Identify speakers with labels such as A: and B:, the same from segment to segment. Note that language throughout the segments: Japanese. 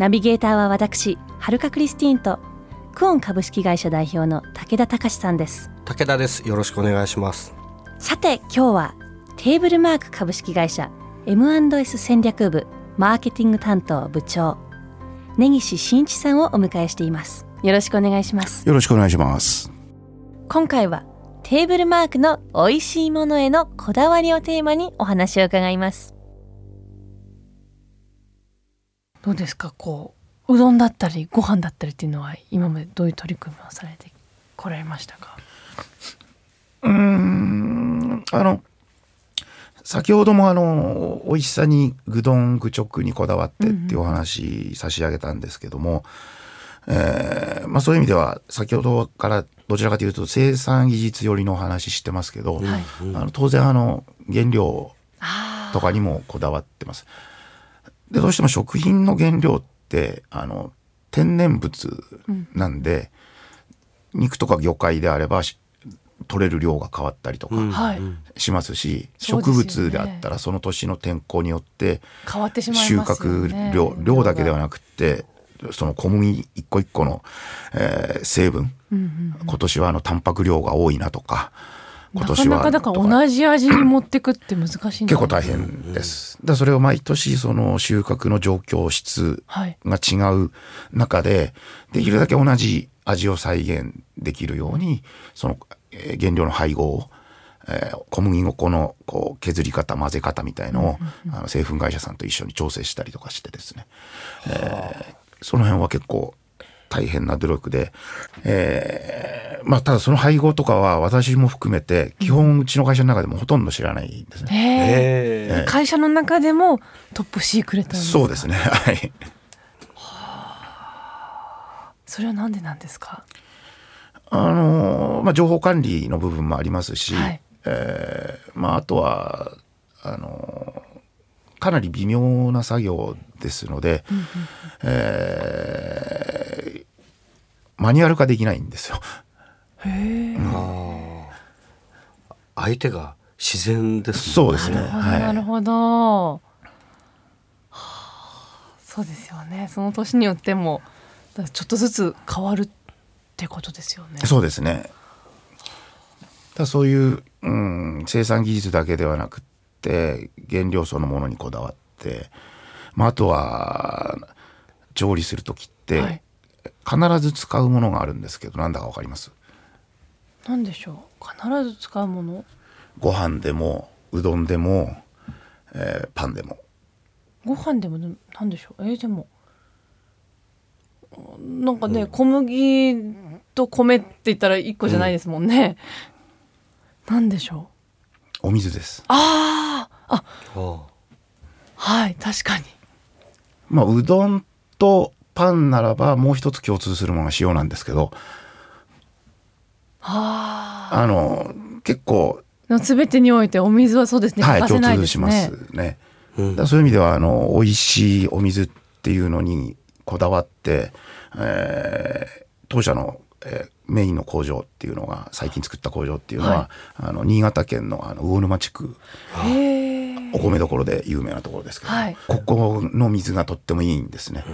A: ナビゲーターは私はるかクリスティーンとクオン株式会社代表の武田隆さんです。
B: 武田です。よろしくお願いします。
A: さて今日はテーブルマーク株式会社 M&S 戦略部マーケティング担当部長根岸真一さんをお迎えしています。よろしくお願いします。
C: よろしくお願いします。
A: 今回はテーブルマークの美味しいものへのこだわりをテーマにお話を伺いますどうですか？こううどんだったりご飯だったりっていうのは今までどういう取り組みをされてこられましたか？
C: うーん、あの、先ほどもあの、美味しさに具丼具直にこだわってっていうお話差し上げたんですけども、えーまあそういう意味では先ほどからどちらかというと生産技術寄りのお話してますけど、
A: はい。
C: あの当然あの原料
A: あ
C: とかにもこだわってます。でどうしても食品の原料ってあの天然物なんで、肉とか魚介であればし取れる量が変わったりとか
B: うん。
A: はい。
C: しますし、
A: そうですよね。
C: 植物であったらその年の天候によって
A: 変わってしまい
C: 収
A: ますよね。
C: 穫量量だけでは
A: く
C: なくってその小麦一個一個の、えー成分、今年はあのタンパク量が多いなとか今
A: なか
C: 年は
A: なかだか同じ味に持ってくって難しいん
C: 結構大変です。だそれを毎年その収穫の状況質
A: はい。
C: が違う中でできるだけ同じ味を再現できるようにそのえー原料の配合を、えー小麦粉のこう削り方混ぜ方みたいのを、あの製粉会社さんと一緒に調整したりとかしてですね、えーその辺は結構大変な努力で、えーまあただその配合とかは私も含めて基本うちの会社の中でもほとんど知らないんですね。
A: へえ
B: え
A: 会社の中でもトップシークレット
C: そうですね。はい。
A: それはなんでなんですか？
C: あのまあ情報管理の部分もありますし、
A: はい。
C: えーまああとはあのかなり微妙な作業ですので、えーマニュアル化できないんですよ。
B: 相手が自然です
C: そうですね。
A: なるほど、なる
C: は
A: ほど。はあ。そうですよね。その年によってもだからちょっとずつ変わるってことですよね。
C: い。そうですね。だそういう、うん、生産技術だけではなくって原料そのものにこだわって、まあ、あとは調理する時って、
A: はい
C: 必ず使うものがあるんですけどなんだかわかります？
A: なんでしょう？必ず使うもの？
C: ご飯でもうどんでも、えーパンでも。
A: ご飯でもねなんでしょう？えーでも。なんかね、小麦と米って言ったら一個じゃないですもんね、なんでしょう？
C: お水です。
A: あああ
B: あ
A: はい確かに。
C: まあうどんとパンならばもう一つ共通するものが塩なんですけど
A: あ。
C: あの結構
A: あ全てにおいてお水はそうですね。
C: はい、共通します
A: ね。
C: ね。
B: うん。
C: だからそういう意味ではあの美味しいお水っていうのにこだわって、えー当社の、えーメインの工場っていうのが最近作った工場っていうのは、
A: はい。
C: あの新潟県のあの魚沼地区お米どころで有名なところですけど、
A: はい。
C: ここの水がとってもいいんですね。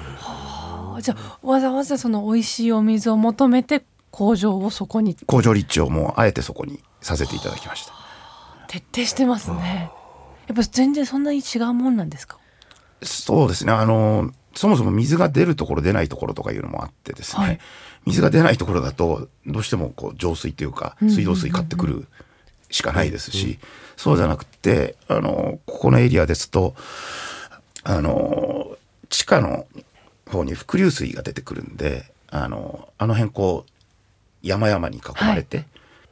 A: あじゃあわざわざその美味しいお水を求めて工場をそこに。
C: 工場立地をもうあえてそこにさせていただきました。
A: 徹底してますね。やっぱ全然そんなに違うもんなんですか？
C: そうですね。あの、そもそも水が出るところ出ないところとかいうのもあってですね、
A: はい。
C: 水が出ないところだとどうしてもこう浄水というか水道水買ってくるしかないですし、そうじゃなくて、あの、ここのエリアですと、あの、地下の方に伏流水が出てくるんで、あの、あの辺こう、山々に囲まれて、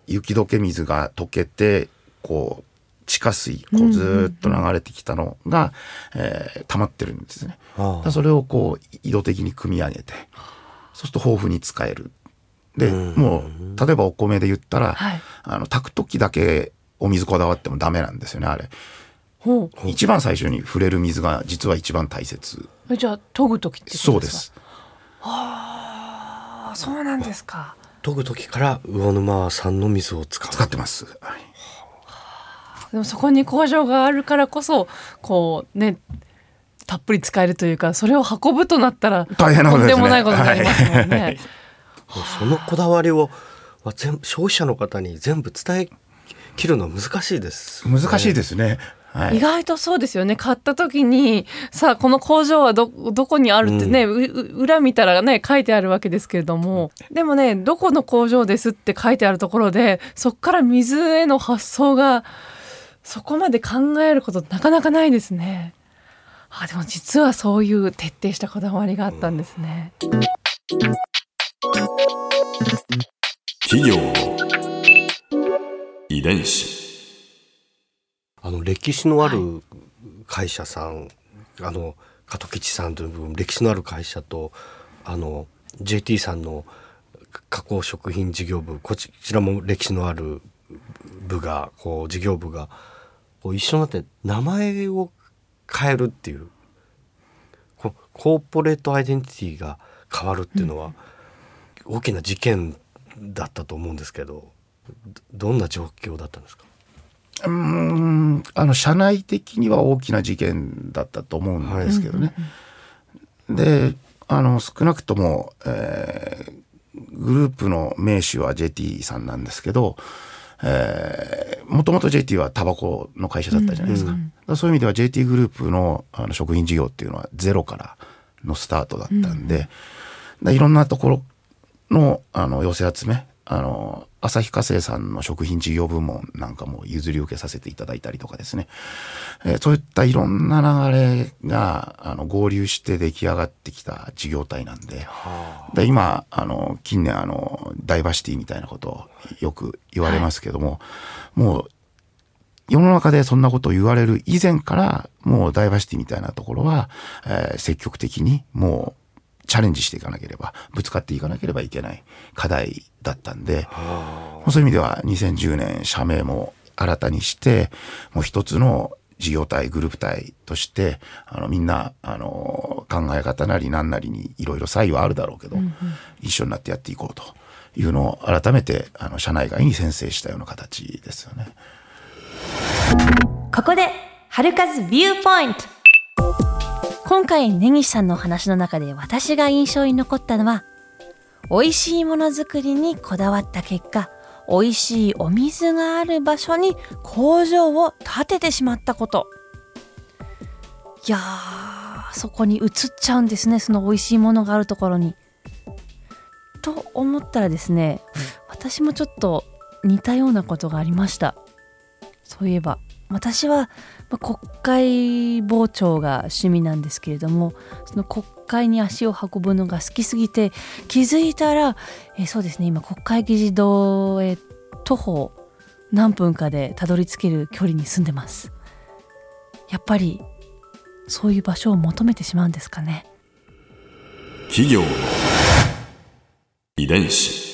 C: 雪解け水が溶けて、こう、地下水こうずーっと流れてきたのが、えー溜まってるんですね。
B: あ
C: だからそれをこう移動的に組み上げてそうすると豊富に使える。で、
B: うん
C: もう例えばお米で言ったら、
A: はい
C: あの炊く時だけお水こだわってもダメなんですよねあれ。
A: ほ
C: 一番最初に触れる水が実は一番大切。
A: うじゃあ研ぐ時ってことでか？
C: そうですす。
A: ああそうなんですか
B: 研ぐ時から魚沼産の水を使う
C: 使ってます。はい
A: でもそこに工場があるからこそこうねたっぷり使えるというかそれを運ぶとなったら
C: 大変なことですね
A: とんでもないことになりますもんね。
B: そのこだわりを消費者の方に全部伝え切るのは難しいです、
C: 難しいですすね。はい。
A: 意外とそうですよね。買った時にさあこの工場はどどこにあるってね、うう裏見たらね書いてあるわけですけれども。でもねどこの工場ですって書いてあるところでそこから水への発想がそこまで考えることなかなかないですね。あでも実はそういう徹底したこだわりがあったんですね。
D: 企業。の遺伝子
B: あの歴史のある会社さん、あの加藤吉さんという歴史のある会社とあの JT さんの加工食品事業部こちらも歴史のある部がこう事業部がこう一緒になって名前を変えるっていうこコーポレートアイデンティティが変わるっていうのは大きな事件だったと思うんですけどどどんな状況だったんですか？
C: うーんあの社内的には大きな事件だったと思うんですけどね。であの少なくとも、えーグループの名手は JT さんなんですけど、えー、もともと JT はタバコの会社だったじゃないですか。だからそういう意味では JT グループのあの食品事業っていうのはゼロからのスタートだったんで、でいろんなところのあの寄せ集めあの旭化成さんの食品事業部門なんかも譲り受けさせていただいたりとかですね、えーそういったいろんな流れがあの合流して出来上がってきた事業体なんで。で今あの近年あのダイバーシティみたいなことをよく言われますけども、もう世の中でそんなことを言われる以前からもうダイバーシティみたいなところは、えー積極的にもうチャレンジしていかなければぶつかっていかなければいけない課題だったんで、そういう意味では2010年社名も新たにしてもう一つの事業体グループ体としてあのみんなあの考え方なり何なりにいろいろ差異はあるだろうけど、一緒になってやっていこうというのを改めてあの社内外に宣誓したような形ですよね。
A: ここで春風ビューポイント今回根岸さんのお話の中で私が印象に残ったのは美味しいものづくりにこだわった結果美味しいお水がある場所に工場を建ててしまったこといやーそこに移っちゃうんですねその美味しいものがあるところに。と思ったらですね私もちょっと似たようなことがありました。そういえば私はまあ国会傍聴が趣味なんですけれどもその国会に足を運ぶのが好きすぎて気づいたらえそうですね今国会議事堂へ徒歩何分かでたどり着ける距離に住んでます。やっぱりそういう場所を求めてしまうんですかね。
D: 企業の遺伝子。